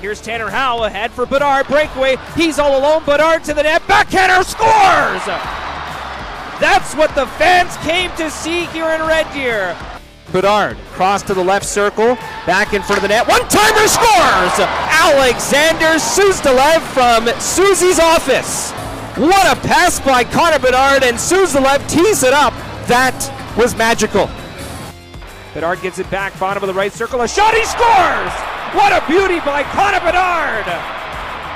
Here's Tanner Howe ahead for Bedard. Breakaway. He's all alone. Bedard to the net. Backhander scores! That's what the fans came to see here in Red Deer. Bedard, cross to the left circle, back in front of the net. One timer scores! Alexander Suzdalev from Susie's office. What a pass by Connor Bedard, and Suzdalev tees it up. That was magical. Bedard gets it back, bottom of the right circle. A shot, he scores! What a beauty by Connor Bedard!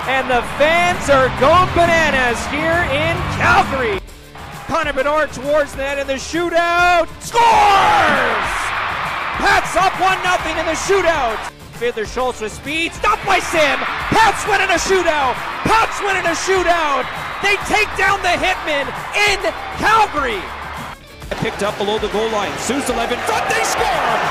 And the fans are going bananas here in Calgary. Connor Bedard towards net in the shootout. Scores! Pats up 1 0 in the shootout. Fiddler Schultz with speed. Stopped by Sim. Pats win in a shootout. Pats win in a shootout. They take down the Hitmen in Calgary. Picked up below the goal line. Suzdalev in front. They score.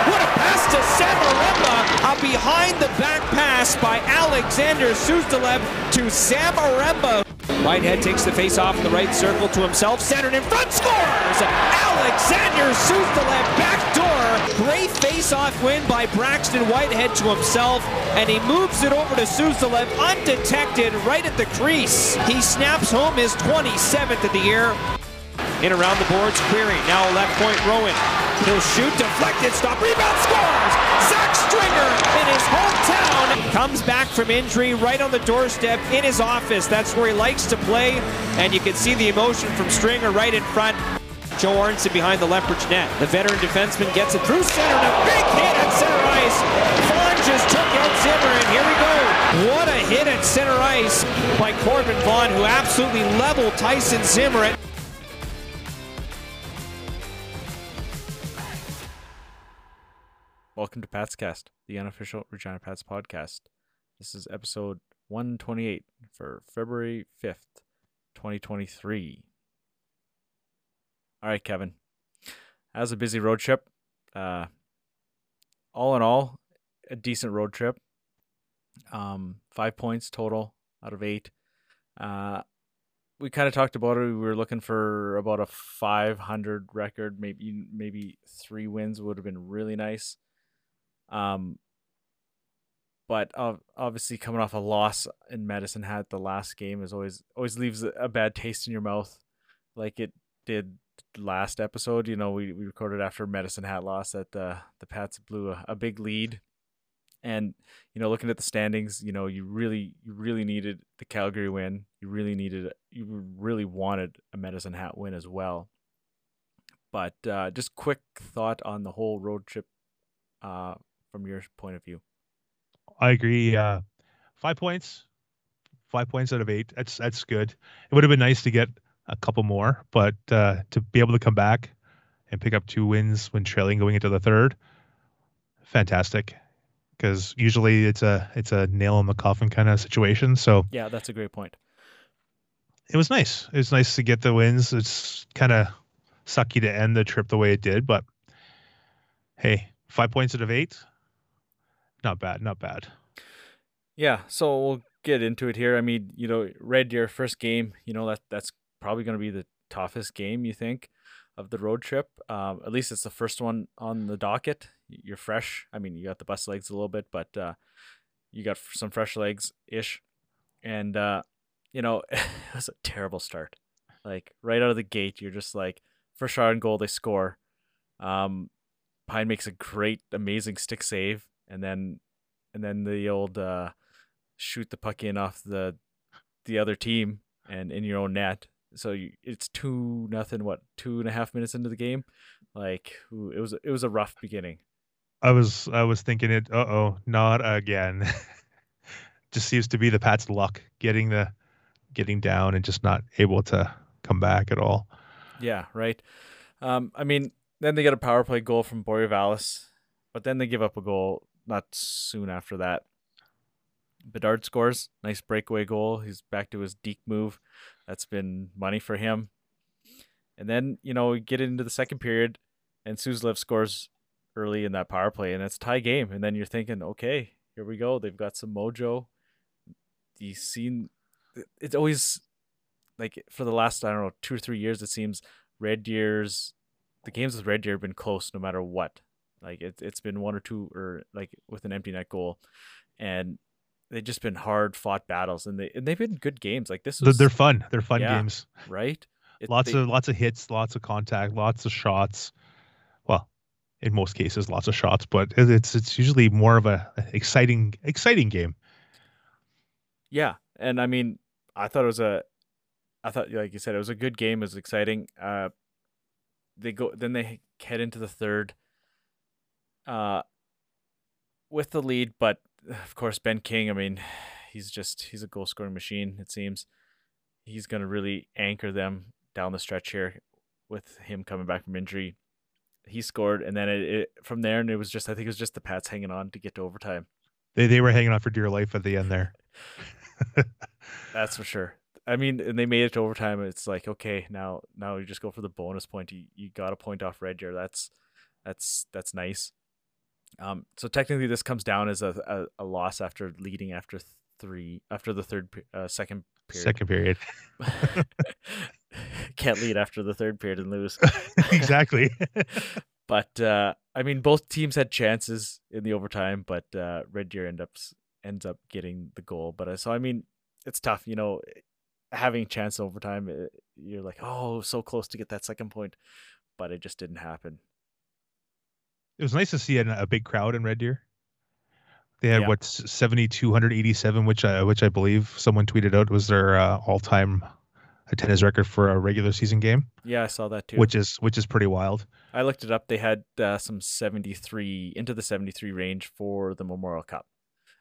What a pass to Samaremba. A behind the back pass by Alexander Suzdalev to Samaremba. Whitehead takes the face off in the right circle to himself. Centered in front. Scores. Alexander Suzdalev backdoor. Great face-off win by Braxton Whitehead to himself, and he moves it over to Suzdalev undetected right at the crease. He snaps home his 27th of the year. In around the boards, Query. Now left point, Rowan. He'll shoot, deflected, stop, rebound, scores! Zach Stringer in his hometown comes back from injury right on the doorstep in his office. That's where he likes to play, and you can see the emotion from Stringer right in front. Joe Arnston behind the Lethbridge net. The veteran defenseman gets it through center, and a big hit at center ice. Vaughan just took out Zimmer, and here we go. What a hit at center ice by Corbin Vaughan, who absolutely leveled Tyson Zimmer. At Welcome to Pat's Cast, the unofficial Regina Pats podcast. This is episode 128 for February 5th, 2023. All right, Kevin. As a busy road trip, uh, all in all, a decent road trip. Um, five points total out of eight. Uh, we kind of talked about it. We were looking for about a 500 record, maybe maybe three wins would have been really nice. Um, but obviously coming off a loss in Medicine Hat the last game is always always leaves a bad taste in your mouth, like it did last episode. You know, we, we recorded after Medicine Hat loss that uh, the Pats blew a, a big lead, and you know, looking at the standings, you know, you really you really needed the Calgary win. You really needed you really wanted a Medicine Hat win as well. But uh, just quick thought on the whole road trip uh, from your point of view. I agree. Uh, five points, five points out of eight. That's that's good. It would have been nice to get a couple more, but uh, to be able to come back and pick up two wins when trailing going into the third, fantastic. Because usually it's a it's a nail in the coffin kind of situation. So yeah, that's a great point. It was nice. It was nice to get the wins. It's kind of sucky to end the trip the way it did, but hey, five points out of eight not bad, not bad. Yeah, so we'll get into it here. I mean, you know, Red Deer first game, you know that that's probably going to be the toughest game you think of the road trip. Um, at least it's the first one on the docket. You're fresh. I mean, you got the bus legs a little bit, but uh, you got some fresh legs ish, and uh, you know it was a terrible start. Like right out of the gate, you're just like first shot and goal, they score. Um, Pine makes a great, amazing stick save and then and then the old uh, shoot the puck in off the the other team and in your own net. So you, it's two nothing. What two and a half minutes into the game? Like ooh, it was it was a rough beginning. I was I was thinking it. Uh oh, not again. just seems to be the Pats' luck getting the getting down and just not able to come back at all. Yeah, right. Um, I mean, then they get a power play goal from Borya Valis, but then they give up a goal not soon after that. Bedard scores, nice breakaway goal. He's back to his deke move. That's been money for him. And then, you know, we get into the second period and Suzdalev scores early in that power play and it's tie game. And then you're thinking, okay, here we go. They've got some mojo. You seen it's always like for the last, I don't know, two or three years, it seems Red Deer's the games with Red Deer have been close no matter what. Like it's it's been one or two or like with an empty net goal, and they've just been hard fought battles, and they and they've been good games. Like this They're, was they're fun. They're fun Yeah. games. right. It- Lots they- of lots of hits, lots of contact, lots of shots. Well, in most cases, lots of shots, but it's it's usually more of a exciting exciting game. Yeah, and I mean, I thought it was a, I thought like you said, it was a good game. It was exciting. Uh, they go then they head into the third, uh, with the lead, but of course Ben King. I mean, he's just he's a goal scoring machine. It seems he's gonna really anchor them down the stretch here with him coming back from injury. He scored, and then it, it from there, and it was just I think it was just the Pats hanging on to get to overtime. They they were hanging on for dear life at the end there. That's for sure. I mean, and they made it to overtime. It's like, okay, now now you just go for the bonus point. You you got a point off Red Deer. That's that's that's nice. Um, so technically, this comes down as a a, a loss after leading after three after the third uh, second period. Second period. Can't lead after the third period and lose. exactly. But uh, I mean, both teams had chances in the overtime, but uh, Red Deer end up ends up getting the goal. But uh, so I mean, it's tough, you know, having a chance overtime. uh, You're like, oh, so close to get that second point, but it just didn't happen. It was nice to see a, a big crowd in Red Deer. They had Yeah. what seventy two hundred eighty seven, which I which I believe someone tweeted out was their uh, all time attendance record for a regular season game, Yeah, I saw that too. which is which is pretty wild. I looked it up. They had uh, some 73 into the 73 range for the Memorial Cup.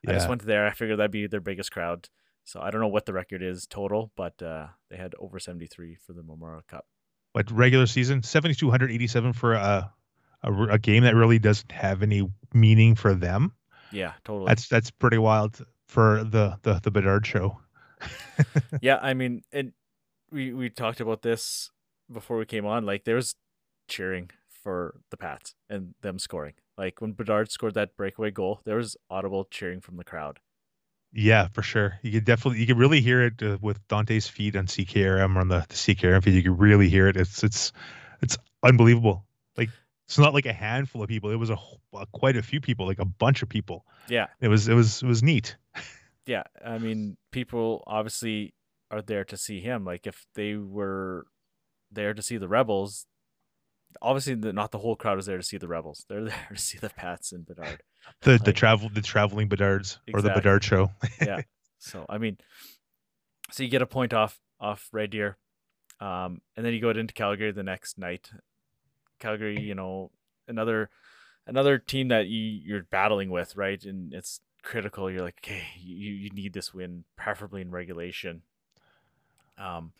Yeah. I just went there. I figured that'd be their biggest crowd. So I don't know what the record is total, but uh, they had over 73 for the Memorial Cup. But regular season seventy two hundred eighty seven for a, a a game that really doesn't have any meaning for them. Yeah, totally. That's that's pretty wild for the the the Bedard show. yeah, I mean, and we we talked about this before we came on. Like, there was cheering for the Pats and them scoring. Like when Bedard scored that breakaway goal, there was audible cheering from the crowd. Yeah, for sure. You could definitely you could really hear it uh, with Dante's feed on CKRM on the, the CKRM feed. You could really hear it. It's it's it's unbelievable. Like it's not like a handful of people. It was a, wh- uh, quite a few people, like a bunch of people. Yeah, It was it was it was neat. yeah. I mean, people obviously are there to see him. Like if they were there to see the Rebels, obviously the, not the whole crowd is there to see the Rebels. They're there to see the Pats and Bedard. The the travel the traveling Bedards or the Exactly. Bedard show. yeah. So I mean, so you get a point off off Red Deer, um, and then you go into Calgary the next night. Calgary, you know, another another team that you you're battling with, right? And it's critical. You're like, okay, you you need this win, preferably in regulation. Um,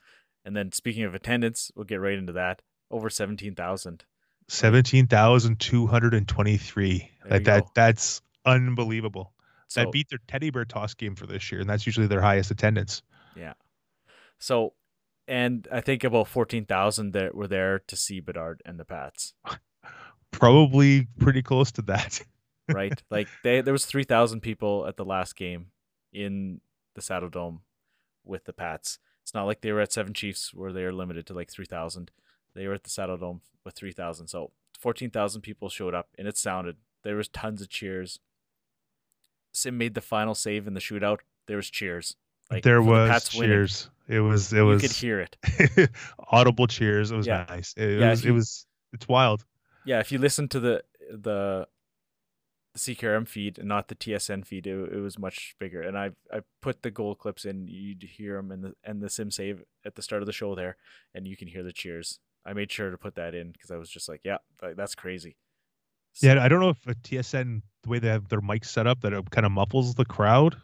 and then speaking of attendance, we'll get right into that. Over seventeen thousand. Seventeen thousand two hundred and twenty three. There Like that go. that's unbelievable. So that beat their teddy bear toss game for this year, and that's usually their highest attendance. Yeah. So, and I think about fourteen thousand that were there to see Bedard and the Pats. Probably pretty close to that. right? like they there was three thousand people at the last game in the Saddle Dome with the Pats. It's not like they were at Seven Chiefs where they are limited to like three thousand. They were at the Saddle Dome with three thousand. So fourteen thousand people showed up and it sounded. There was tons of cheers. Sim made the final save in the shootout. There was cheers. Like there for the was cheers. winning. It was it You was You could hear it. audible cheers. It was Yeah. nice. It, Yeah, was if it was it's wild. Yeah, if you listen to the the the CKRM feed and not the TSN feed, it, it was much bigger. And I I put the goal clips in. You'd hear them and the and the sim save at the start of the show there, and you can hear the cheers. I made sure to put that in because I was just like, yeah, like, that's crazy. So, Yeah, I don't know if a TSN the way they have their mics set up that it kind of muffles the crowd.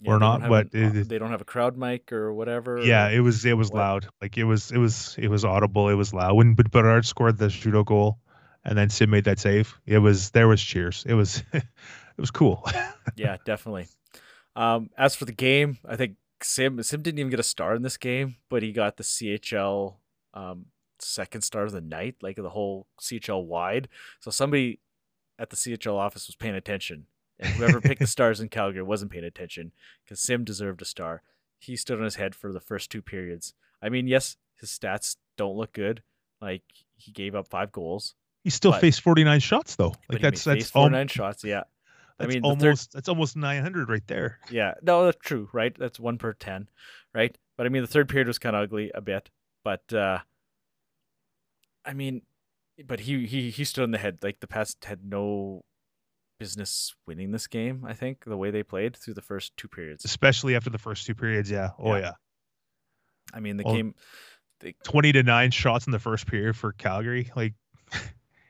Yeah, or don't but an- it- they don't have a crowd mic or whatever. Yeah, or- it was it was what? loud. Like it was it was it was audible. It was loud. When Bed- Bedard scored the judo goal, and then Sim made that save, it was there was cheers. It was it was cool. yeah, definitely. Um, as for the game, I think Sim Sim didn't even get a star in this game, but he got the CHL um, second star of the night, like the whole CHL wide. So somebody at the CHL office was paying attention, and whoever picked the stars in Calgary wasn't paying attention because Sim deserved a star. He stood on his head for the first two periods. I mean, yes, his stats don't look good. Like he gave up five goals, he still But- faced 49 shots though. Like that's that's 49 al- shots. Yeah, That's mean, the third- almost that's almost 900 right there. Yeah, no, that's true, right? That's one per ten, right? But I mean, the third period was kind of ugly a bit, but uh I mean, but he he he stood on the head. Like the Pats had no business winning this game. I think the way they played through the first two periods. Especially after the first two periods. Yeah. Oh Yeah. yeah. I mean, the Well, game. 20 to 9 shots in the first period for Calgary. Like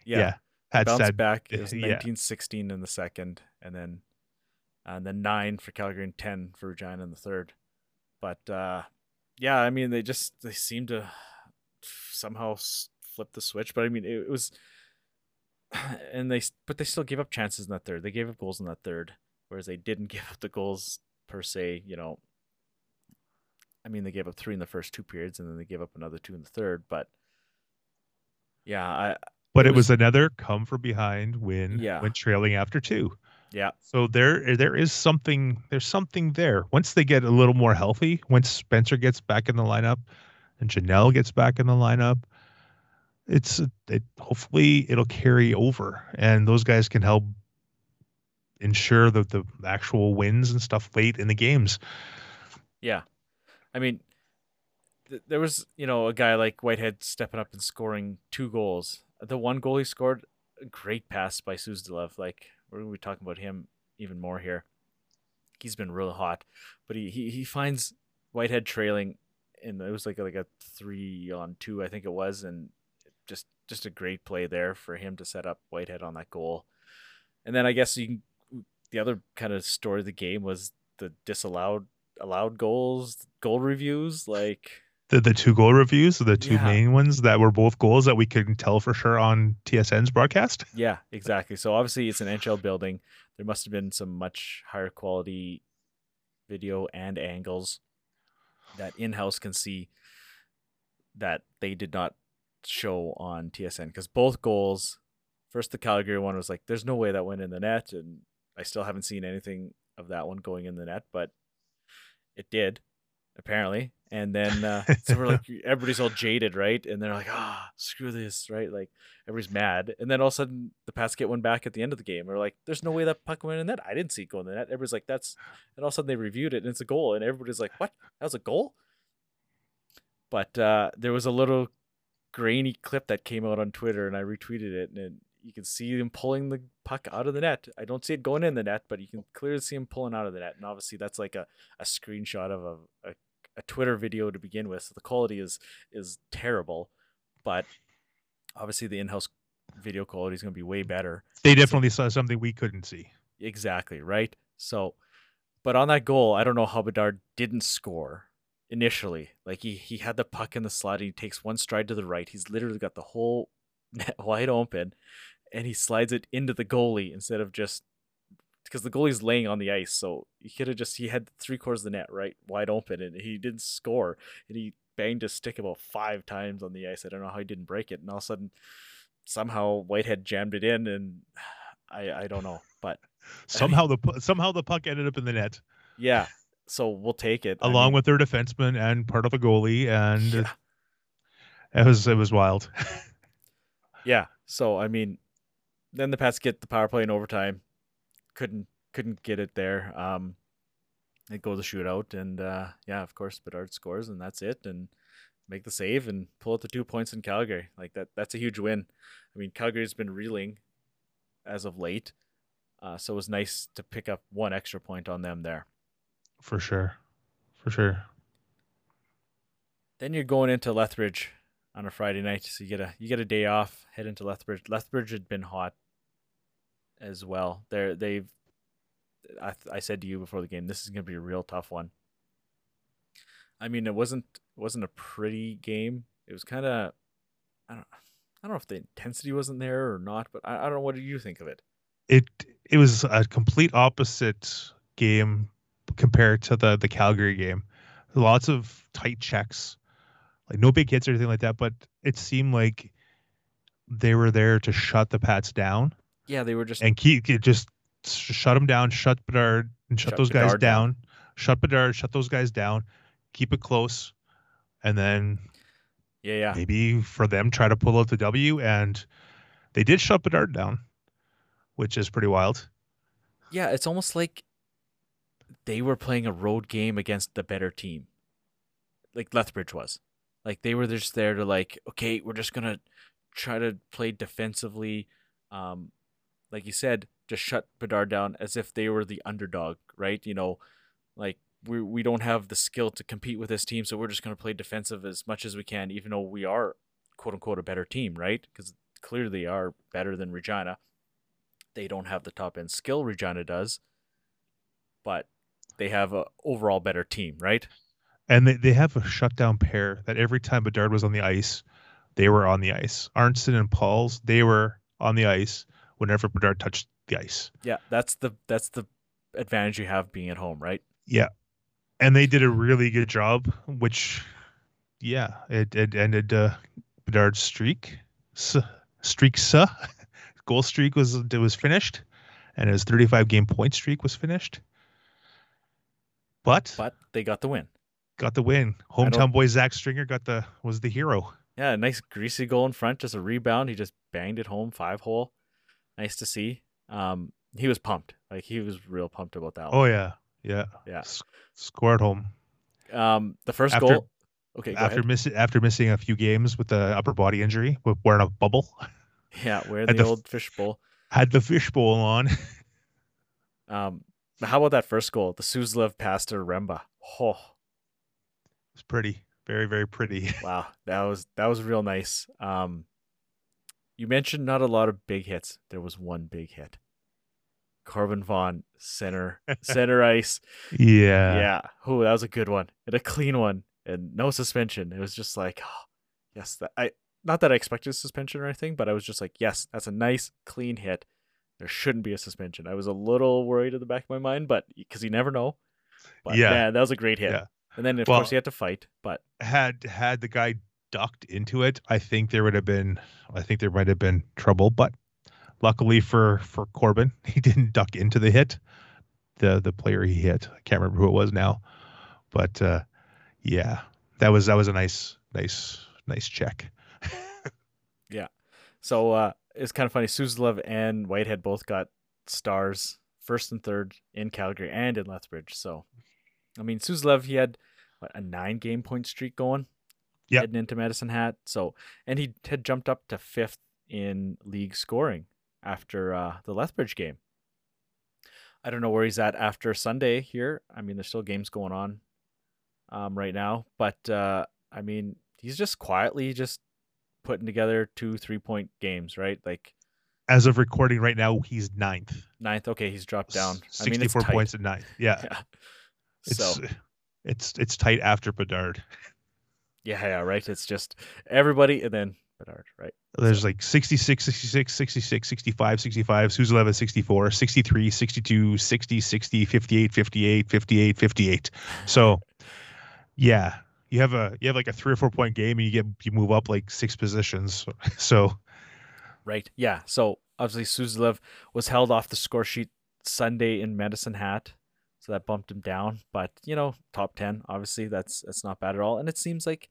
Yeah, yeah. Had bounced said back. It was yeah. 19-16 in the second, and then and then nine for Calgary and ten for Regina in the third. But uh yeah, I mean, they just they seem to somehow flip the switch. But I mean, it, it was, and they but they still gave up chances in that third. They gave up goals in that third, whereas they didn't give up the goals per se. You know, I mean, they gave up three in the first two periods, and then they gave up another two in the third. But yeah, I but it it was was- another come from behind win Yeah. when trailing after two. yeah So there there is something there's something there. Once they get a little more healthy, once Spencer gets back in the lineup and Janelle gets back in the lineup, it's it hopefully it'll carry over and those guys can help ensure that the actual wins and stuff late in the games. Yeah, I mean, th- there was you know a guy like Whitehead stepping up and scoring two goals. The one goal he scored, a great pass by Suzdalev. Like we're gonna be talking about him even more here. He's been real hot, but he he, he finds Whitehead trailing, and it was like a, like a three on two, I think it was, and just a great play there for him to set up Whitehead on that goal. And then I guess you can, the other kind of story of the game was the disallowed allowed goals, goal reviews. Like, The the two goal reviews, the two Yeah. main ones that were both goals that we can tell for sure on TSN's broadcast. yeah, exactly. So obviously it's an NHL building. There must have been some much higher quality video and angles that in house can see that they did not show on TSN because both goals, first the Calgary one was like, there's no way that went in the net, and I still haven't seen anything of that one going in the net, but it did apparently. And then uh, so we're like, everybody's all jaded, right? And they're like, ah, screw this, right? Like everybody's mad. And then all of a sudden, the Pats get one back at the end of the game. We're like, there's no way that puck went in the net. I didn't see it go in the net. Everybody's like, that's. And all of a sudden, they reviewed it and it's a goal. And everybody's like, what? That was a goal? But uh, there was a little grainy clip that came out on Twitter, and I retweeted it, and it, you can see him pulling the puck out of the net. I don't see it going in the net, but you can clearly see him pulling out of the net. And obviously, that's like a, a screenshot of a, a a Twitter video to begin with. So the quality is is terrible, but obviously the in-house video quality is going to be way better. They definitely saw something we couldn't see. Exactly, right? So but on that goal, I don't know how Bedard didn't score initially. Like he he had the puck in the slot and he takes one stride to the right. He's literally got the whole net wide open and he slides it into the goalie instead of just because the goalie's laying on the ice. So he could have just he had three quarters of the net right wide open and he didn't score and he banged his stick about five times on the ice. I don't know how he didn't break it. And all of a sudden somehow Whitehead jammed it in and I I don't know. But Somehow the pu- somehow the puck ended up in the net, yeah. So we'll take it. I along mean, with their defenseman and part of the goalie, and yeah. it was it was wild. Yeah. So I mean, then the Pats get the power play in overtime. Couldn't couldn't get it there. Um, it goes to shootout, and uh, yeah, of course, Bedard scores, and that's it, and make the save and pull out the two points in Calgary. Like that, that's a huge win. I mean, Calgary's been reeling as of late, uh, so it was nice to pick up one extra point on them there. For sure, for sure. Then you're going into Lethbridge on a Friday night, so you get a you get a day off, head into Lethbridge. Lethbridge had been hot as well. They're they've I I said to you before the game, this is gonna be a real tough one. I mean, it wasn't it wasn't a pretty game. It was kind of I don't I don't know if the intensity wasn't there or not, but I, I don't know. What do you think of it? It it was a complete opposite game compared to the the Calgary game. Lots of tight checks, like no big hits or anything like that. But it seemed like they were there to shut the Pats down Yeah, they were just and keep it just shut them down, shut Bedard, and shut, Shut those guys down. down. Shut Bedard, shut those guys down, keep it close, and then yeah yeah maybe for them try to pull out the W. And they did shut Bedard down, which is pretty wild. Yeah, it's almost like they were playing a road game against the better team. Like Lethbridge was. Like they were just there to like, okay, we're just gonna try to play defensively. Um, like you said, just shut Bedard down as if they were the underdog, right? You know, like we we don't have the skill to compete with this team, so we're just gonna play defensive as much as we can, even though we are quote unquote a better team, right? Because clearly they are better than Regina. They don't have the top end skill Regina does, but they have a overall better team, right? And they, they have a shutdown pair that every time Bedard was on the ice, they were on the ice. Arnston and Pauls, they were on the ice whenever Bedard touched the ice. Yeah, that's the that's the advantage you have being at home, right? Yeah. And they did a really good job, which yeah, it, it ended uh, Bedard's streak. S- streak sa goal streak was it was finished and his 35 game point streak was finished. But But they got the win. got the win. Hometown boy Zach Stringer got the was the hero. Yeah, a nice greasy goal in front, just a rebound. He just banged it home, five hole. Nice to see. Um, he was pumped. Like he was real pumped about that. Oh one. yeah, yeah, Yeah. S- scored home Um, the first After- goal. Okay, after ahead. miss after missing a few games with the upper body injury, with wearing a bubble, Yeah, we're in the, the old fishbowl. had the fishbowl on. Um, but how about that first goal? The Suzdalev pass to Remba. Oh, It's pretty, very very pretty. wow, that was that was real nice. Um, you mentioned not a lot of big hits. There was one big hit. Corbin Vaughan center center ice. yeah, Yeah. Oh, that was a good one. And a clean one. And no suspension. It was just like, oh, yes, that I not that I expected suspension or anything, but I was just like, yes, that's a nice clean hit. There shouldn't be a suspension. I was a little worried in the back of my mind, but because you never know. But Yeah. man, that was a great hit. Yeah. And then of Well- course he had to fight, but had had the guy ducked into it, I think there would have been, I think there might have been trouble. But luckily for for Corbin, he didn't duck into the hit. The the player he hit, I can't remember who it was now, but uh, yeah, that was that was a nice nice nice check. Yeah. So uh it's kind of funny. Suzdalev and Whitehead both got stars, first and third in Calgary and in Lethbridge. So I mean Suzdalev he had what, a nine game point streak going. Yep. heading into Medicine Hat. So, and he had jumped up to fifth in league scoring after uh, the Lethbridge game. I don't know where he's at after Sunday here. I mean, there's still games going on um, right now, but uh, I mean, he's just quietly just putting together two three point games, right? Like As of recording right now, he's ninth. ninth. Okay, he's dropped down. S- I mean, points at ninth. Yeah, Yeah. it's so it's it's tight after Bedard. yeah, yeah, right. It's just everybody and then Bedard, right? There's like 66, 66, 66, 65, 65, Susan 11, 64, 63, 62, 60, 60, 58, 58, 58, 58. So, yeah, you have a you have like a three or four point game and you get you move up like six positions. So, Right. Yeah. So obviously Suzdalev was held off the score sheet Sunday in Medicine Hat. So that bumped him down. But, you know, top ten, obviously, that's that's not bad at all. And it seems like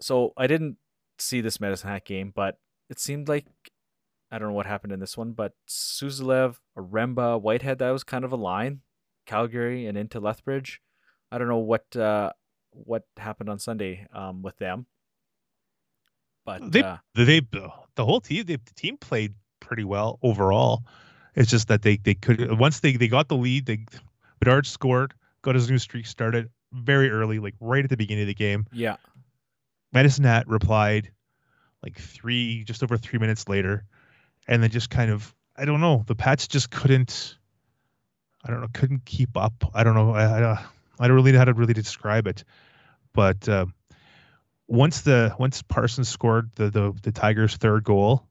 so I didn't see this Medicine Hat game, but it seemed like I don't know what happened in this one, but Suzdalev, Remba, Whitehead, that was kind of a line. Calgary and into Lethbridge. I don't know what uh what happened on Sunday um with them. But They- uh, they the whole team they, the team played pretty well overall. It's just that they they could once they they got the lead, they Bedard scored, got his new streak started very early, like right at the beginning of the game. yeah. Medicine Hat replied like three, just over three minutes later, and then just kind of, I don't know, the Pats just couldn't, I don't know, couldn't keep up. I don't know, I, I, don't- I don't really know how to really describe it, but um, once the once Parsons scored the the the Tigers' third goal,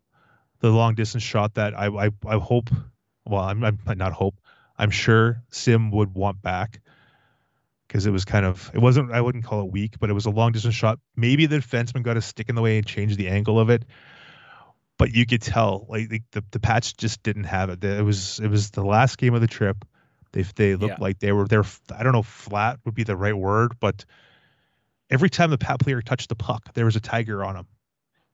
the long distance shot that I I, I hope, well, I'm, I'm not hope, I'm sure Sim would want back because it was kind of it wasn't I wouldn't call it weak, but it was a long distance shot. Maybe the defenseman got a stick in the way and changed the angle of it, but you could tell like the the, the Pats just didn't have it. It was it was the last game of the trip. They they looked Yeah. like they were they're I don't know flat would be the right word, but every time the Pat player touched the puck, there was a tiger on him.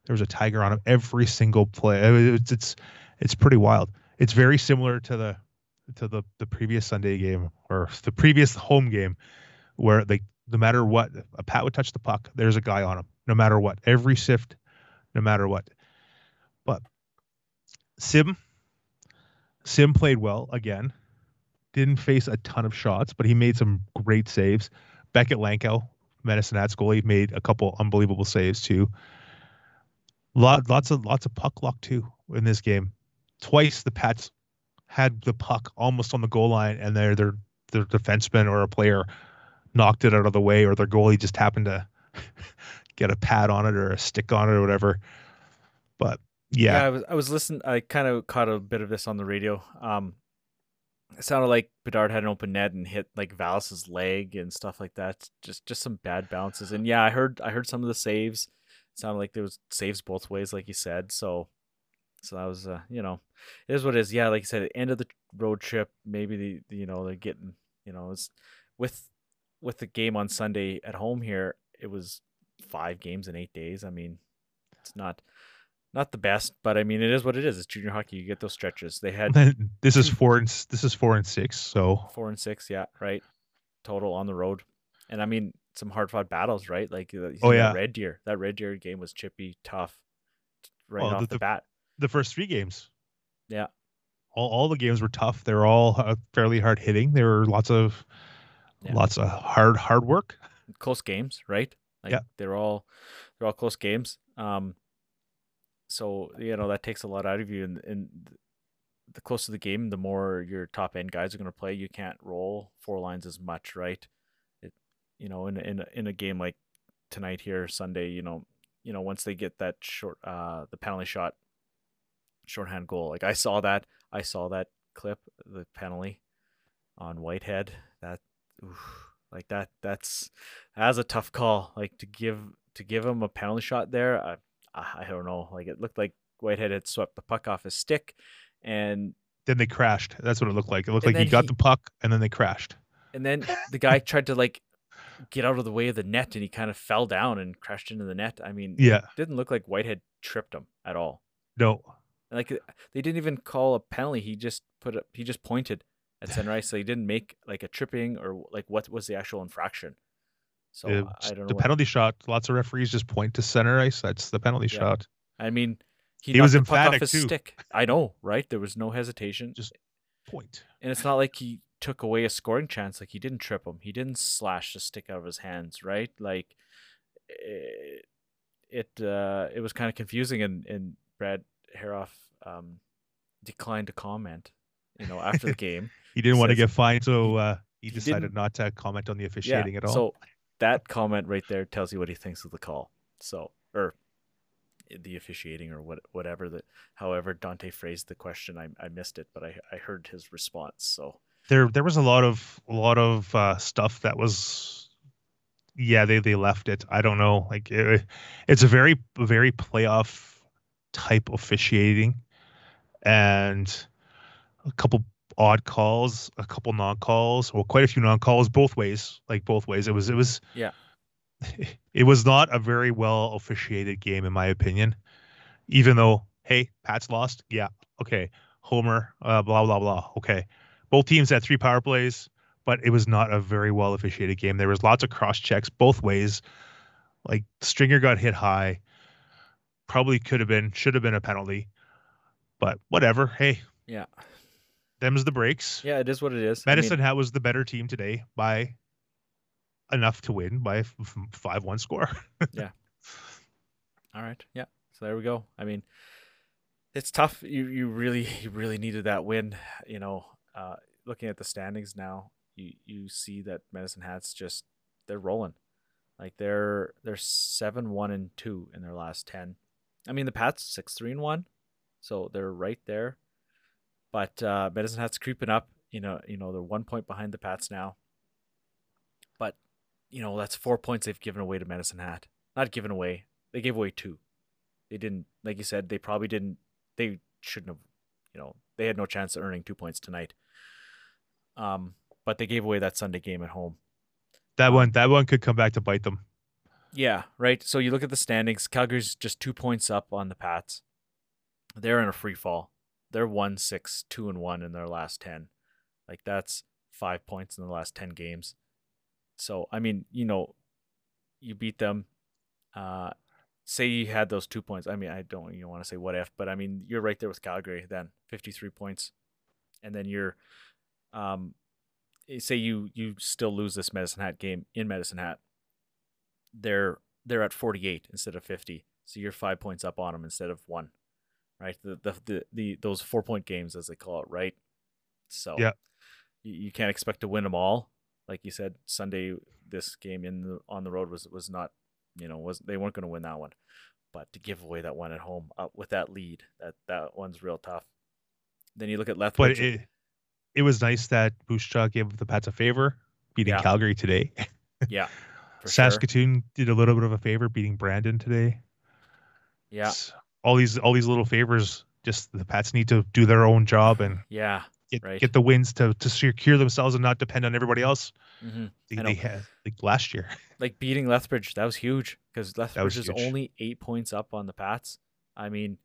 There was a tiger on him every single play. It's it's it's pretty wild. It's very similar to the to the the previous Sunday game or the previous home game, where like no matter what, a Pat would touch the puck, there's a guy on him, no matter what, every shift, no matter what. But Sim, Sim played well again. Didn't face a ton of shots, but he made some great saves. Beckett Lankow, Medicine Hat's goalie, made a couple unbelievable saves too. Lot, lots of lots of puck luck too in this game. Twice the Pats had the puck almost on the goal line, and their their their defenseman or a player knocked it out of the way, or their goalie just happened to get a pad on it or a stick on it or whatever. But yeah, yeah I was I was listening. I kind of caught a bit of this on the radio. Um, it sounded like Bedard had an open net and hit like Valis's leg and stuff like that. Just just some bad bounces. And yeah, I heard I heard some of the saves. It sounded like there was saves both ways, like you said. So so that was uh, you know, it is what it is. Yeah, like you said, end of the road trip, maybe the, the you know, they're getting you know, it's with with the game on Sunday at home here, it was five games in eight days. I mean, it's not not the best, but I mean, it is what it is. It's junior hockey. You get those stretches. They had this is four and this is four and six. So four and six, yeah, right. Total on the road, and I mean some hard fought battles, right? Like oh yeah, Red Deer. That Red Deer game was chippy, tough, right well, off the, the, bat. The first three games, yeah, all all the games were tough. They were all uh, fairly hard hitting. There were lots of yeah. lots of hard hard work, close games, right? Like, yeah, they're all they're all close games. Um, so you know that takes a lot out of you, and, and the closer the game, the more your top end guys are going to play. You can't roll four lines as much, right? It, you know, in in in a game like tonight here, Sunday, you know, you know, once they get that short, uh, the penalty shot, shorthand goal. Like I saw that, I saw that clip, the penalty on Whitehead. That, oof, like that, that's that's a tough call. Like to give to give him a penalty shot there. I don't know. Like it looked like Whitehead had swept the puck off his stick, and then they crashed. That's what it looked like. It looked like he got he, the puck and then they crashed. And then the guy tried to like get out of the way of the net, and he kind of fell down and crashed into the net. I mean, yeah, didn't look like Whitehead tripped him at all. No, like they didn't even call a penalty. He just put a, he just pointed at ice, so he didn't make like a tripping or like what was the actual infraction. So it, I don't know. The penalty shot. Lots of referees just point to center ice. That's the penalty yeah. shot. I mean, he, he was emphatic too. Stick. I know, right? There was no hesitation. Just point. And it's not like he took away a scoring chance. Like he didn't trip him. He didn't slash the stick out of his hands. Right? Like it. It, uh, it was kind of confusing, and and Brad Herauf um, declined to comment. You know, after the game, he didn't want to get fined, so uh, he, he decided not to comment on the officiating yeah, at all. So that comment right there tells you what he thinks of the call. So, or the officiating or what, whatever that, however Dante phrased the question, I, I missed it, but I, I heard his response. So there, there was a lot of, a lot of uh, stuff that was, yeah, they, they left it. I don't know. Like it, it's a very, very playoff type officiating and a couple odd calls, a couple non calls, or quite a few non calls both ways, like both ways. It was, it was, yeah, it was not a very well officiated game, in my opinion. Even though, hey, Pat's lost, yeah, okay, Homer, uh, blah blah blah, okay. Both teams had three power plays, but it was not a very well officiated game. There was lots of cross checks both ways. Like Stringer got hit high, probably could have been, should have been a penalty, but whatever. Hey, yeah, them's the breaks. Yeah, it is what it is. Medicine I mean, Hat was the better team today by enough to win by five one score. yeah. All right. Yeah. So there we go. I mean, it's tough. You you really you really needed that win. You know, uh, looking at the standings now, you you see that Medicine Hats just they're rolling. Like they're they're seven one and two in their last ten. I mean the Pats six three and one, so they're right there. But uh, Medicine Hat's creeping up. You know, you know they're one point behind the Pats now. But you know that's four points they've given away to Medicine Hat. Not given away. They gave away two. They didn't, like you said, they probably didn't. They shouldn't have. You know, they had no chance of earning two points tonight. Um, but they gave away that Sunday game at home. That one, that one could come back to bite them. Yeah, right. So you look at the standings. Calgary's just two points up on the Pats. They're in a free fall. They're one six two and one in their last ten. Like that's five points in the last ten games. So I mean, you know, you beat them. Uh, say you had those two points. I mean, I don't you want to say what if, but I mean, you're right there with Calgary. Then fifty three points, and then you're, um, say you you still lose this Medicine Hat game in Medicine Hat. They're they're at forty eight instead of fifty, so you're five points up on them instead of one, right? The the the, the those four point games as they call it, right? So Yeah. you, you can't expect to win them all. Like you said, Sunday this game in the on the road was was not, you know, was they weren't going to win that one, but to give away that one at home uh, with that lead, that that one's real tough. Then you look at left But it it was nice that Jaw gave the Pats a favor, beating Yeah. Calgary today. yeah, for sure. Saskatoon did a little bit of a favor, beating Brandon today. Yeah, It's- all these all these little favors. Just the Pats need to do their own job and yeah. get Right. get the wins to to secure themselves and not depend on everybody else. hmm They, they had like last year. like beating Lethbridge, that was huge because Lethbridge is huge. only eight points up on the Pats. I mean,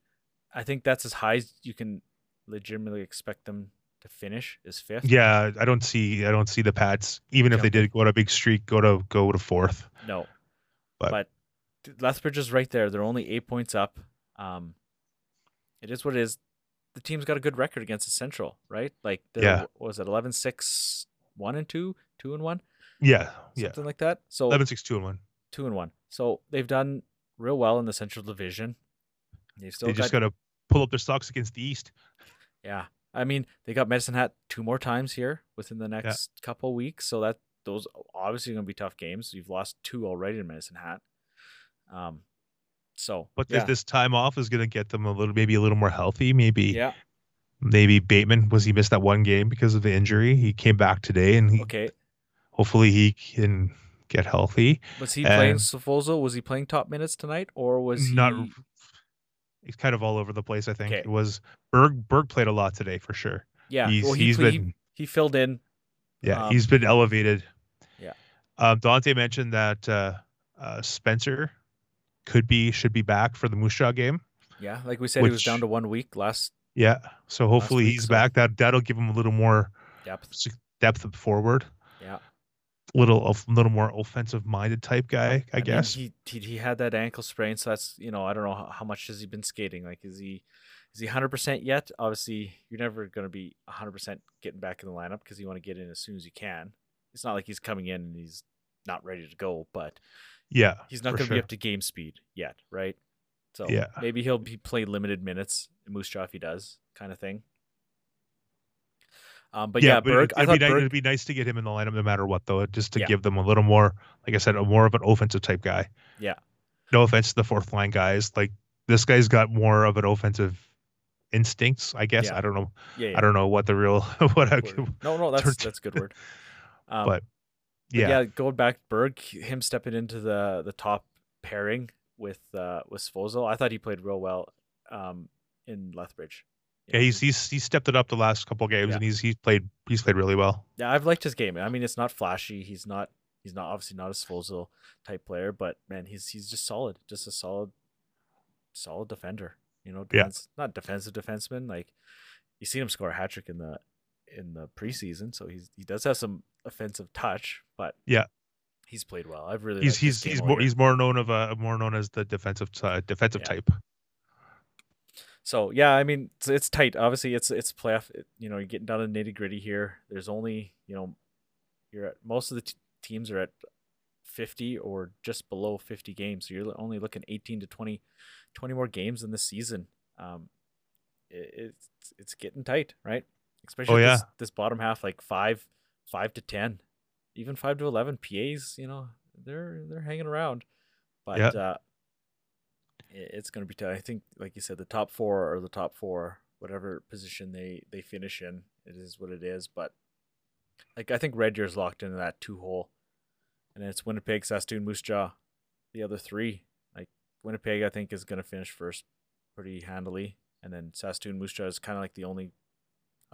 I think that's as high as you can legitimately expect them to finish is fifth. Yeah, I don't see I don't see the Pats even if they did go on a big streak go to go to fourth. No, But- but, Lethbridge is right there. They're only eight points up. Um, it is what it is. The team's got a good record against the Central, right? Like, Yeah. what was it 11 6, 1 and 2, 2 and 1, Yeah, yeah. something like that? So, Eleven six two and one. 2 and 1. So, they've done real well in the Central Division. They've still They got just got to pull up their socks against the East. Yeah. I mean, they got Medicine Hat two more times here within the next couple weeks, so that those obviously going to be tough games. You've lost two already in Medicine Hat. Um so But yeah. this this time off is going to get them a little maybe a little more healthy. Maybe yeah. maybe Bateman was he missed that one game because of the injury. He came back today and he Okay. hopefully he can get healthy. Was he playing And- Svozil? Was he playing top minutes tonight or was Not he he's kind of all over the place. I think Okay. it was Berg. Berg played a lot today for sure. Yeah. he's well, he, he's pla- he, been he filled in. yeah um, he's been elevated. Yeah. Um, Dante mentioned that uh, uh, Spencer could be should be back for the Jaw game. Yeah, like we said he was down to 1 week last Yeah, so hopefully week, he's so- back. That that'll give him a little more depth. depth forward. Yeah. Little a little more offensive minded type guy, I, mean, guess. he, he he had that ankle sprain, so that's you know I don't know how, how much has he been skating. Like, is he is he hundred percent yet? Obviously, you're never going to be hundred percent getting back in the lineup because you want to get in as soon as you can. It's not like he's coming in and he's not ready to go, but yeah, he's not going to be up to game speed yet, right? So Yeah. maybe he'll be play limited minutes in Moose Jaw if he does, kind of thing. Um, but yeah, but Berg. It'd, I it'd be nice, Berg. it'd be nice to get him in the lineup no matter what, though, just to Yeah. give them a little more, like I said, a more of an offensive type guy. Yeah. No offense to the fourth line guys, like this guy's got more of an offensive instincts, I guess. Yeah. I don't know. Yeah, yeah. I don't know what the real what I No, no, that's that's a good word. Um, But yeah. yeah, going back, Berg, him stepping into the the top pairing with uh with Svozil, I thought he played real well um in Lethbridge. Yeah, he's he's he's stepped it up the last couple games, Yeah. and he's he's played he's played really well. yeah, I've liked his game. I mean, it's not flashy. He's not he's not obviously not a Svozil type player, but man, he's he's just solid, just a solid, solid defender. You know, Yeah. defense, not defensive defenseman. Like you seen him score a hat trick in the in the preseason, so he's he does have some offensive touch, but Yeah. he's played well. I've really He's he's he's more he's more known of a more known as the defensive uh, defensive Yeah. type. So yeah, I mean it's, it's tight. Obviously, it's it's playoff. it- You know, you're getting down to nitty gritty here. There's only you know, you're at most of the t- teams are at 50 or just below 50 games. So you're only looking 18 to 20, 20 more games in the season. Um, it, it's it's getting tight, right? Especially Oh, this, yeah. this bottom half, like five five to ten, even five to eleven. PAs, you know, they're they're hanging around, but Yeah. uh, it- it's going to be. I think, like you said, the top four or the top four, whatever position they they finish in, it is what it is. But like I think Red Deer's locked into that two hole, and then it's Winnipeg, Saskatoon, Moose Jaw, the other three. Like Winnipeg, I think is going to finish first pretty handily, and then Saskatoon, Moose Jaw is kind of like the only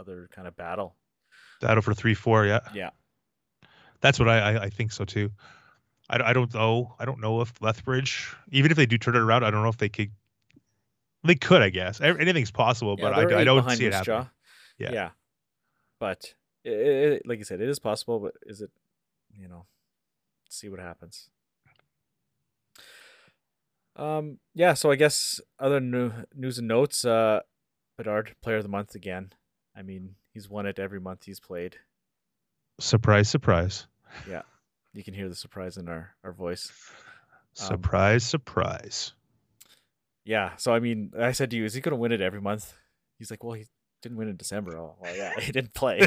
other kind of battle. Battle for three four, yeah. Yeah, That's what I, I, I think so too. I, don't- I don't know. I don't know if Lethbridge, even if they do turn it around, I don't know if they could. They could, I guess. Anything's possible, Yeah, but I, I don't see it happening. Yeah. yeah, but it, it, like you said, it is possible, but is it? You know, see what happens. Um. Yeah. So I guess other new news and notes. Uh, Bedard, Player of the Month again. I mean, he's won it every month he's played. Surprise, surprise. Yeah. You can hear the surprise in our our voice. Um, Surprise, surprise. Yeah. So I mean, I said to you, is he going to win it every month? He's like, well, he didn't win in December. Oh, well, yeah, he didn't play.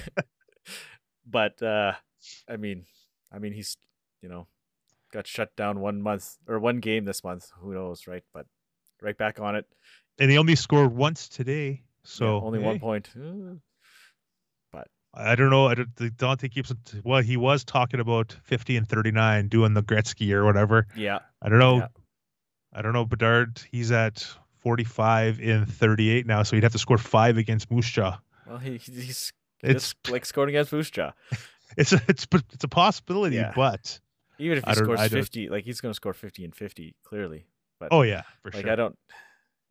but uh, I mean, I mean, he's you know got shut down one month or one game this month. Who knows, right? But right back on it. and he only scored once today. Yeah, So only one point. Uh, but I don't know. I don't, Dante keeps well. He was talking about fifty and thirty nine, doing the Gretzky or whatever. Yeah. I don't know. Yeah. I don't know. Bedard, he's at forty five in thirty eight now, so he'd have to score five against Moose Jaw. Well, he he's It's just like scoring against Moose Jaw. it's a, it's it's a possibility, Yeah. but Even if he scores fifty, like he's going to score fifty and fifty clearly. But oh yeah, for like sure. I don't.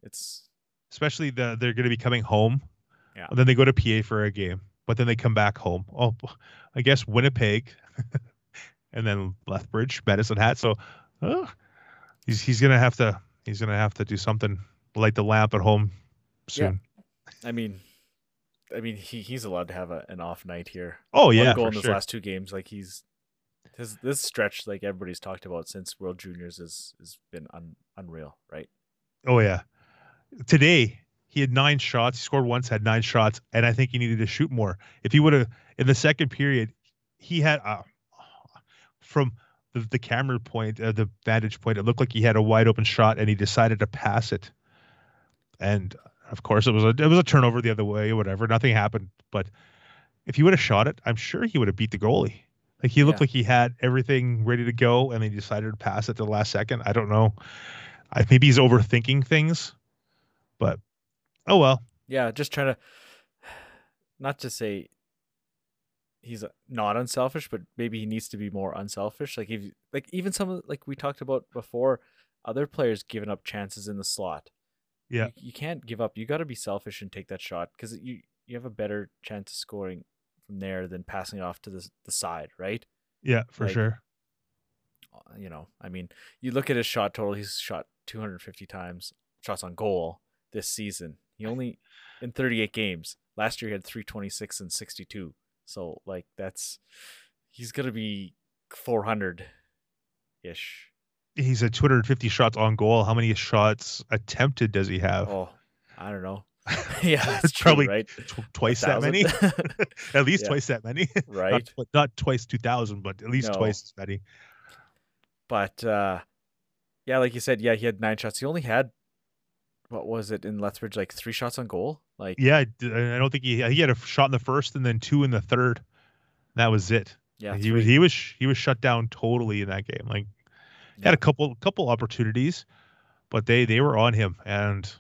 It's Especially the they're going to be coming home. Yeah. And then they go to PA for a game, but then they come back home. Oh, I guess Winnipeg, and then Lethbridge, Medicine Hat. So, uh, he's he's gonna have to he's gonna have to do something light the lamp at home Yeah. soon. I mean, I mean he he's allowed to have a, an off night here. Oh One yeah, goal in his sure. last two games. Like he's his this stretch, like everybody's talked about since World Juniors, has has been un, unreal, right? Oh yeah. Today he had nine shots. He scored once, had nine shots, and I think he needed to shoot more. If he would have in the second period, he had uh, from the, the camera point, uh, the vantage point, it looked like he had a wide open shot, and he decided to pass it. And of course, it was a it was a turnover the other way, or whatever. Nothing happened, but if he would have shot it, I'm sure he would have beat the goalie. Like he looked Yeah. like he had everything ready to go, and then he decided to pass it at the last second. I don't know. I maybe he's overthinking things, but oh well. Yeah, just trying to not to say he's not unselfish, but maybe he needs to be more unselfish. Like if like even some of like we talked about before, other players giving up chances in the slot. Yeah. you, you can't give up. You got to be selfish and take that shot because you you have a better chance of scoring from there than passing it off to the the side, right? Yeah, for Like, sure. Uh, You know, I mean, you look at his shot total. He's shot 250 times shots on goal this season. He only in 38 games. Last year he had 326 and 62. So like that's he's gonna be 400 ish. He's at 250 shots on goal. How many shots attempted does he have? Oh, I don't know. yeah, that's It's probably right. Tw- twice that many. at least Yeah. twice that many. not, right. tw- not twice 2000, but at least No. twice as many. But uh yeah, like you said, yeah, he had nine shots. He only had what was it in Lethbridge, like three shots on goal? Like Yeah, I don't think he he had a shot in the first and then two in the third. That was it. yeah, he was he was he was shut down totally in that game. Like he had a couple couple opportunities, but they they were on him and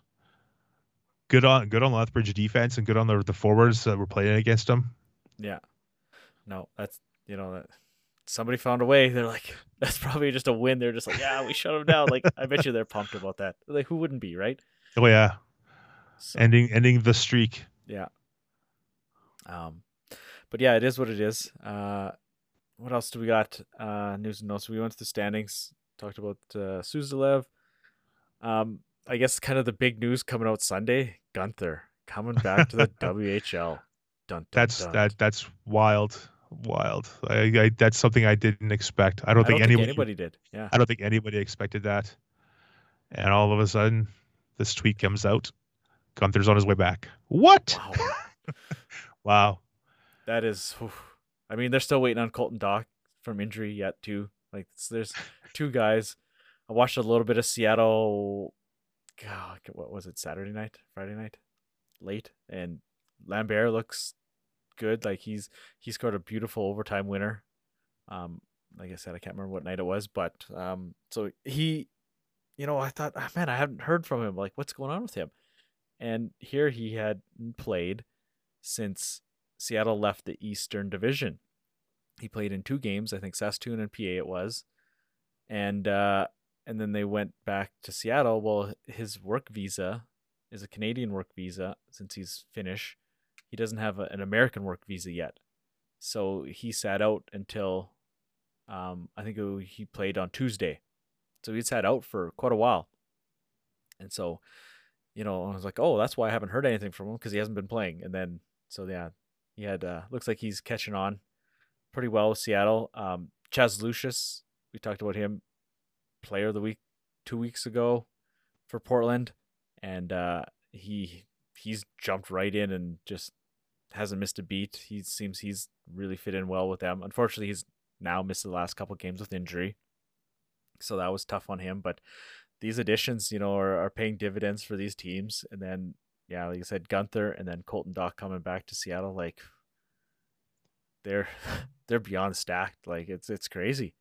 good on good on Lethbridge defense and good on the the forwards that were playing against him. Yeah. No, that's you know that somebody found a way. They're like, that's probably just a win. They're just like, yeah, we shut them down. Like, I bet you they're pumped about that. Like, who wouldn't be, right? Oh yeah, So, ending ending the streak. yeah. Um, but yeah, it is what it is. Uh, what else do we got? Uh, news and notes. We went to the standings. Talked about uh, Suzdalev. Um, I guess kind of the big news coming out Sunday. Guenther coming back to the WHL. Dun, dun, That's dun. that that's wild, wild. I, I that's something I didn't expect. I don't I think don't think anybody, anybody did. Yeah. I don't think anybody expected that. And all of a sudden, this tweet comes out. Guenther's on his way back. What? Wow. Wow. That is. I mean, they're still waiting on Colton Dach from injury yet too. Like there's two guys. I watched a little bit of Seattle. God, what was it? Saturday night, Friday night, late, and Lambert looks good. Like he's he scored a beautiful overtime winner. Um, like I said, I can't remember what night it was, but um, so he, you know, I thought, ah, man, I haven't heard from him. Like, what's going on with him? And here he had played since Seattle left the Eastern Division. He played in two games, I think Saskatoon and PA it was, and uh, and then they went back to Seattle. Well, his work visa is a Canadian work visa since he's Finnish. He he doesn't have a, an American work visa yet, so he sat out until um, I think it, he played on Tuesday, so he's sat out for quite a while, and so you know I was like, oh, that's why I haven't heard anything from him because he hasn't been playing, and then so yeah, he had uh, looks like he's catching on pretty well with Seattle. Um, Chaz Lucius, we talked about him, player of the week two weeks ago for Portland, and uh, he he's jumped right in and just hasn't missed a beat. He seems he's really fit in well with them. Unfortunately, he's now missed the last couple games with injury, so that was tough on him. But these additions, you know, are, are paying dividends for these teams. And then, yeah, like I said, Guenther and then Colton Dach coming back to Seattle, like they're they're beyond stacked. Like it's it's crazy.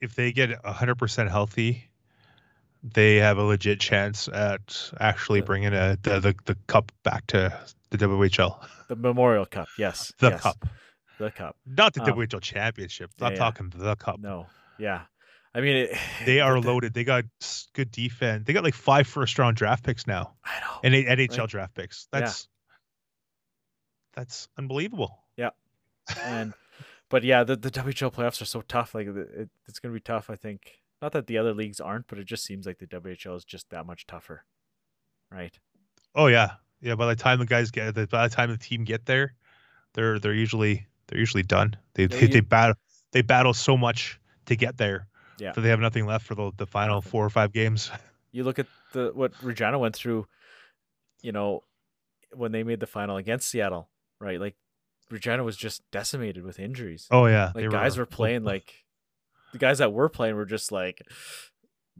If they get hundred percent healthy, they have a legit chance at actually bringing a, the, the the cup back to the WHL. The Memorial Cup, yes, the yes. cup, the cup, not the Um, WHL championship. Not yeah. talking the cup. No, yeah, I mean it, They are loaded. They got good defense. They got like five first round draft picks now, I know. and NHL Right. draft picks. Yeah. That's that's unbelievable. Yeah. And but yeah, the the WHL playoffs are so tough. Like it, it- it's gonna be tough. I think not that the other leagues aren't, but it just seems like the WHL is just that much tougher, right? Oh yeah, yeah. By the time the guys get, by the time the team get there, they're they're usually they're usually done. They Yeah, they, you- they battle they battle so much to get there. Yeah. that they have nothing left for the the final four or five games. You look at the what Regina went through, you know, when they made the final against Seattle, right? Like Regina was just decimated with injuries. Oh yeah, like guys were playing like the guys that were playing were just like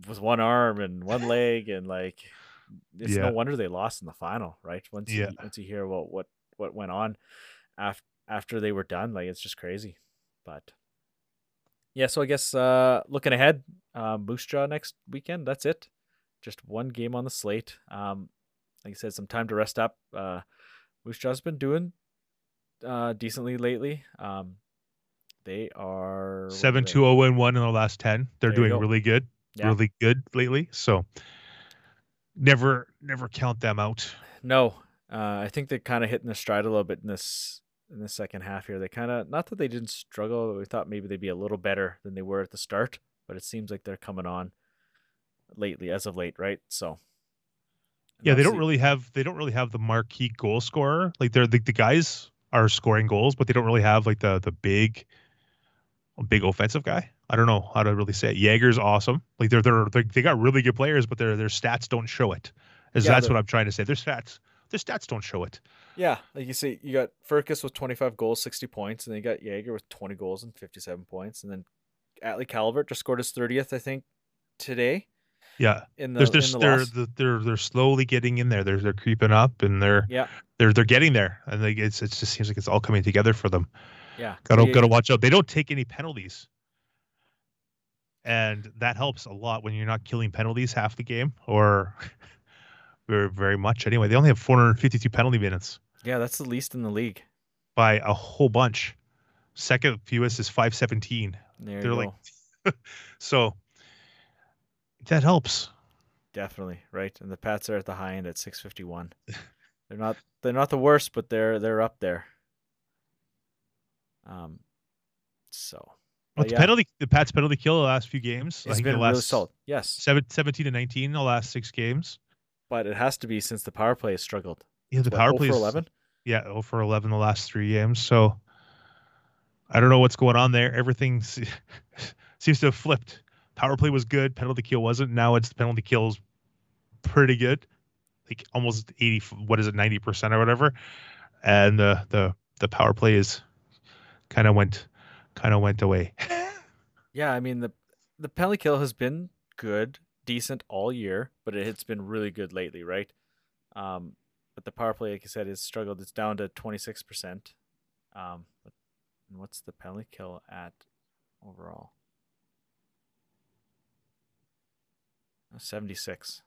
with one arm and one leg and like it's Yeah. no wonder they lost in the final, right? Once Yeah. you once you hear what what what went on after after they were done, like it's just crazy. But yeah, so I guess uh looking ahead, uh, Moose Jaw next weekend. That's it. Just one game on the slate. Um, like I said, some time to rest up. Uh, Moose Jaw's been doing uh decently lately. Um, they are seven two zero and one in the last ten. They're doing go. really good, Yeah. really good lately. So never never count them out. No, uh, I think they're kind of hitting the stride a little bit in this in the second half here. They kind of not that they didn't struggle. We thought maybe they'd be a little better than they were at the start, but it seems like they're coming on lately, as of late, right? So Yeah, they don't really have they don't really have the marquee goal scorer. Like they're the, the guys are scoring goals, but they don't really have like the the big big offensive guy. I don't know how to really say it. Yager's awesome. Like they're they're, they they got really good players, but their their stats don't show it. Is Yeah, that's what I'm trying to say. Their stats their stats don't show it. Yeah, like you see, you got Firkus with 25 goals, 60 points, and then you got Yager with 20 goals and 57 points, and then Atley Calvert just scored his 30th, I think, today Yeah, in the, there's in the they're loss. the- they're they're slowly getting in there. They're they're creeping up, and they're Yeah, they're they're getting there. And like it's it just seems like it's all coming together for them. yeah. Gotta So gotta watch out. They don't take any penalties, and that helps a lot when you're not killing penalties half the game or very very much anyway. They only have 452 penalty minutes Yeah, that's the least in the league. by a whole bunch. Second fewest is 517. There you They're go. like- So that helps. Definitely right, and the Pats are at the high end at 651. they're not they're not the worst, but they're they're up there. Um, so Well, the yeah, penalty, the Pats penalty kill the last few games. I it's think been the really last solid. Yes, seven, 17 to 19 the last six games. But it has to be since the power play has struggled. Yeah, the What, power oh play for 11. yeah, 0 for 11 the last three games. So I don't know what's going on there. Everything seems to have flipped. Power play was good, penalty kill wasn't. Now it's the penalty kills pretty good, like almost 80. What is it, 90 percent or whatever. And the the the power play is kind of went kind of went away. Yeah, I mean the the penalty kill has been good, decent all year, but it, it's been really good lately, right? Um, but the power play, like I said, has struggled. It's down to twenty six percent. Um, but and what's the penalty kill at overall? Seventy six.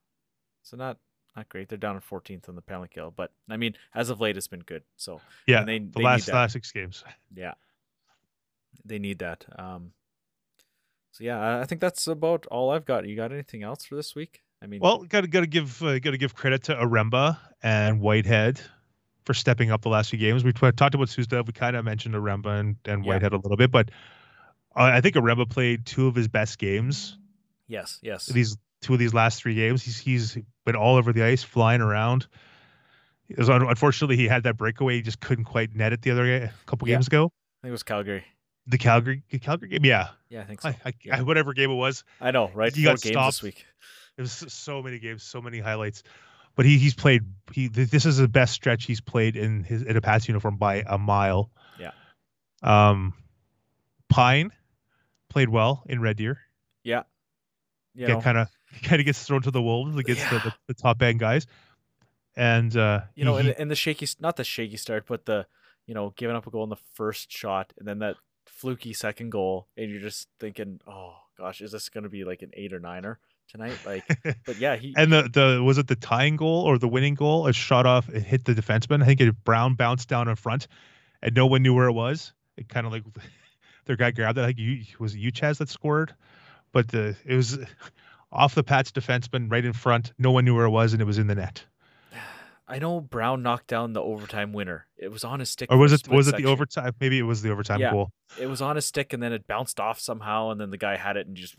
So not not great. They're down at fourteenth on the penalty kill, but I mean, as of late, it's been good. So yeah, and they, the they need last last six games. Yeah. They need that. Um so yeah, I- think that's about all I've got. You got anything else for this week? I mean Well, got to got to give uh, got to give credit to Aremba and Whitehead. for stepping up the last few games. We t- talked about Suzdalev. We kind of mentioned Aremba and, and Yeah. Whitehead a little bit, but uh, I think Aremba played two of his best games Yes, yes. these two of these last three games. He's he's been all over the ice, flying around. It was, unfortunately, he had that breakaway. He just couldn't quite net it the other a couple Yeah. games ago. I think it was Calgary. The Calgary the Calgary game, yeah, Yeah, I think so. I, I, yeah. Whatever game it was. I know, right? he Four got games stopped. this week. It was so- many games, so many highlights. But he he's played. He this is the best stretch he's played in his in a Pats uniform by a mile. Yeah. Um, Pine played well in Red Deer. Yeah. You Yeah, kind of kind of gets thrown to the wolves against the, Yeah. the, the top end guys. And uh, you know, he- and, and the shaky, not the shaky start, but the, you know, giving up a goal in the first shot and then that fluky second goal, and you're just thinking, oh gosh, is this going to be like an eight or niner tonight? Like, but yeah, he, and the the was it the tying goal or the winning goal? It shot off, it hit the defenseman. I think it Brown bounced down in front, and no one knew where it was. It kind of like their guy grabbed it. Like you was it Uchaz that scored, but the it was off the Pats defenseman right in front. No one knew where it was, and it was in the net. I know Brown knocked down the overtime winner. It was on his stick. Or was it was it the overtime? Maybe it was the overtime Yeah. goal. It was on his stick, and then it bounced off somehow, and then the guy had it and just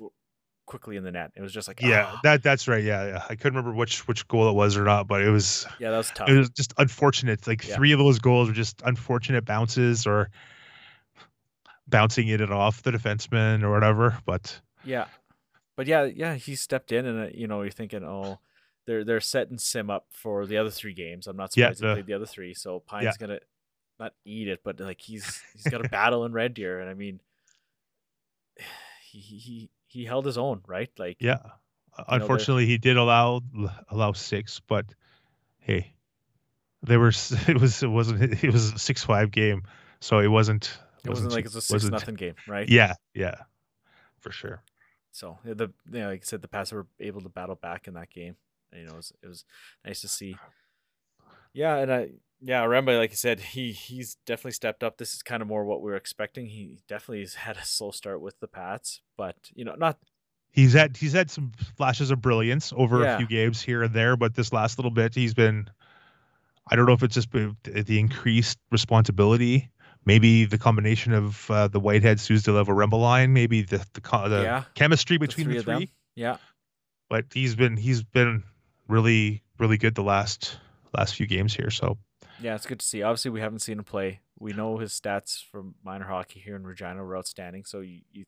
quickly in the net. It was just like, Yeah, ah. that that's right. Yeah, yeah. I couldn't remember which which goal it was or not, but it was yeah, that was tough. it was just unfortunate. Like Yeah. three of those goals were just unfortunate bounces or bouncing it off the defenseman or whatever. But Yeah, but yeah, yeah, he stepped in, and uh, you know, you're thinking, oh, they're they're setting Sim up for the other three games. I'm not Yeah, surprised he played the other three. So Pine's Yeah. gonna not eat it, but like he's he's got a battle in Red Deer, and I mean, he he he held his own, right? Like, yeah, unfortunately, he did allow allow six. But hey, there were it was it wasn't it was a six five game, so it wasn't. it wasn't like it's a six wasn't- nothing game, right? Yeah, yeah, for sure. So the you know, like I said, the Pats were able to battle back in that game. You know, it was, it was nice to see. Yeah, and I yeah, Remba, like you said, he he's definitely stepped up. This is kind of more what we were expecting. He definitely has had a slow start with the Pats, but you know, not He's had he's had some flashes of brilliance over Yeah. a few games here and there, but this last little bit, he's been. I don't know if it's just the increased responsibility, maybe the combination of uh, the Whitehead Suzdalev Remba line, maybe the the, the Yeah, chemistry the between three the three. Yeah, But he's been he's been really really good the last last few games here. So yeah, it's good to see. Obviously, we haven't seen him play. We know his stats from minor hockey here in Regina were outstanding. So you you,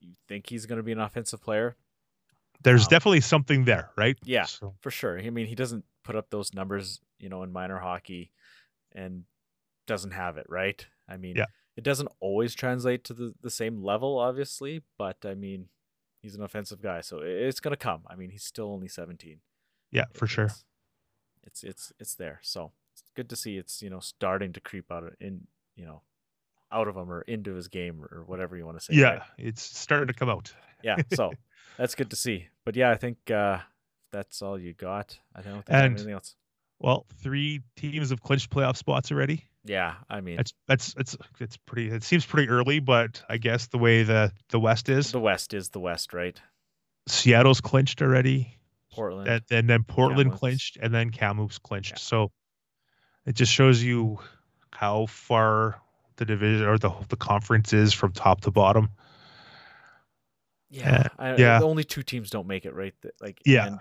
you think he's going to be an offensive player? there's Wow. definitely something there, right? Yeah. So, for sure. I mean, he doesn't put up those numbers, you know, in minor hockey and doesn't have it, right? I mean, Yeah. it doesn't always translate to the, the same level, obviously, but I mean, he's an offensive guy, so it's going to come. I mean, he's still only 17. Yeah, for sure. It's, it's it's there. So, it's good to see it's, you know, starting to creep out of- in, you know, out of him or into his game or whatever you want to say. Yeah, right? it's starting to come out. Yeah, so that's good to see. But yeah, I think uh that's all you got. I don't think And- anything else. Well, three teams have clinched playoff spots already. Yeah, I mean, That's that's it's it's pretty. It seems pretty early, but I guess the way the the West is, the West is the West, right? Seattle's clinched already, Portland. and, and then Portland Kamloops. clinched, and then Kamloops clinched. Yeah. So it just shows you how far the division or the the conference is from top to bottom. yeah, I, yeah. The only two teams don't make it, right? Like Yeah. and,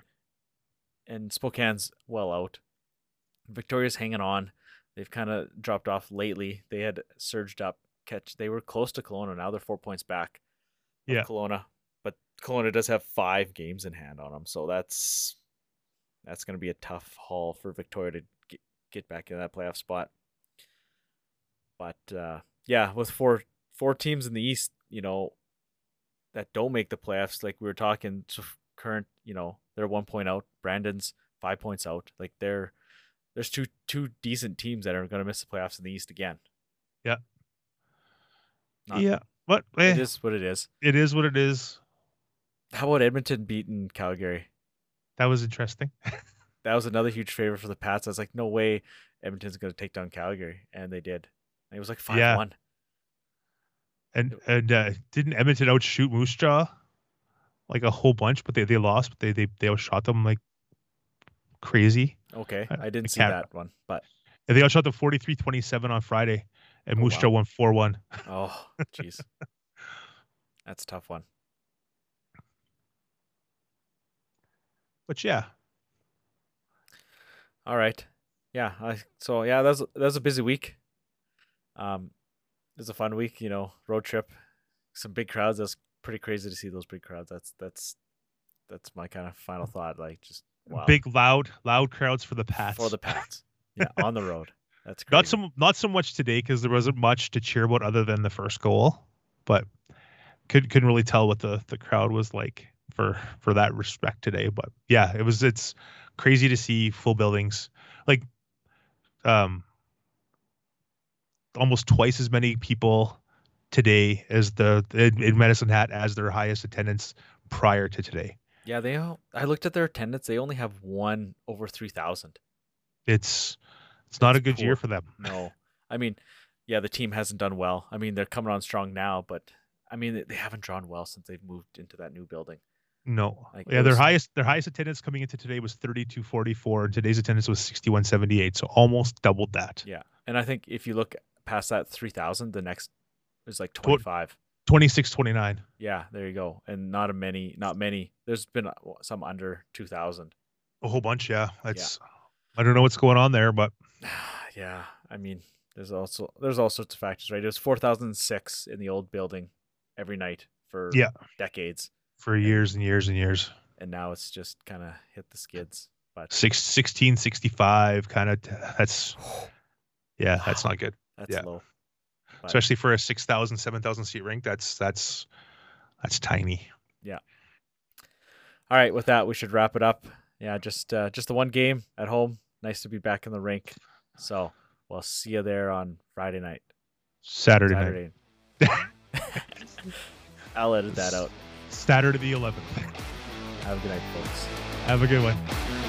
and Spokane's well out. Victoria's hanging on. They've kind of dropped off lately. They had surged up. Catch. They were close to Kelowna. Now they're four points back. Yeah. Kelowna, Kelowna does have five games in hand on them, so that's that's going to be a tough haul for Victoria to get, get back in that playoff spot. But uh, yeah, with four four teams in the East, you know, that don't make the playoffs, like we were talking, current, you know, they're one point out. Brandon's five points out. Like they're there's two two decent teams that are going to miss the playoffs in the East again. Yeah. Not- yeah, but it eh, is what it is. it is what it is. How about Edmonton beating Calgary? That was interesting. That was another huge favor for the Pats. I was like, no way Edmonton's going to take down Calgary, and they did. And it was like five Yeah. one. And and uh, didn't Edmonton outshoot Moose Jaw like a whole bunch, but they, they lost, but they they they outshot them like crazy. Okay, I- I didn't I see that one, but And they all shot the 43-27 on Friday, and Oh, Moose wow. Jaw won 4-1. Oh, jeez. That's a tough one. But yeah, All right. Yeah. I, so yeah, that's that was a busy week. Um, it was a fun week. You know, road trip, some big crowds. That's pretty crazy to see those big crowds. That's that's that's my kind of final thought. Like just wow. big loud loud crowds for the Pats. for the Pats. yeah, on the road. That's crazy. not so not so much today because there wasn't much to cheer about other than the first goal, but could couldn't really tell what the the crowd was like for for that respect today. But yeah, it was it's crazy to see full buildings like um almost twice as many people today as the in, in Medicine Hat as their highest attendance prior to today. Yeah, they. all- I looked at their attendance. They only have one over three thousand. It's it's not a good year for them. No, I mean, yeah, the team hasn't done well. I mean, they're coming on strong now, but I mean, they- they haven't drawn well since they've moved into that new building. No. Like, yeah, their was- highest their highest attendance coming into today was 3244 and today's attendance was 6178, so almost doubled that. Yeah, and I think if you look past that three thousand, the next is like Tw- twenty five. 2629. Yeah, there you go. And not a many, not many. There's been uh, some under two thousand. A whole bunch, yeah. That's I don't know what's going on there, but yeah, I mean, there's also there's all sorts of factors, right? It was four thousand six in the old building every night for Yeah. decades, for years and years and years. and now it's just kind of hit the skids. But Six, 1665 kind of that's yeah, that's not good. that's yeah. low. But- Especially for a 6,000 7,000 seat rink, that's that's that's tiny. Yeah. All right, with that, we should wrap it up. Yeah, just uh, just the one game at home. Nice to be back in the rink. So we'll see you there on Friday night. Saturday, night. Saturday. I'll edit that out. Saturday the 11th. Have a good night, folks. Have a good one.